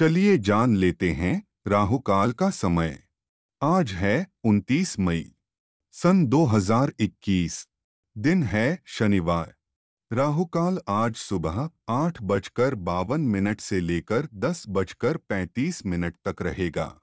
चलिए जान लेते हैं राहुकाल का समय। आज है 29 मई, सन 2021 दिन है शनिवार। राहुकाल आज सुबह आठ बजकर बावन मिनट से लेकर दस बजकर पैंतीस मिनट तक रहेगा।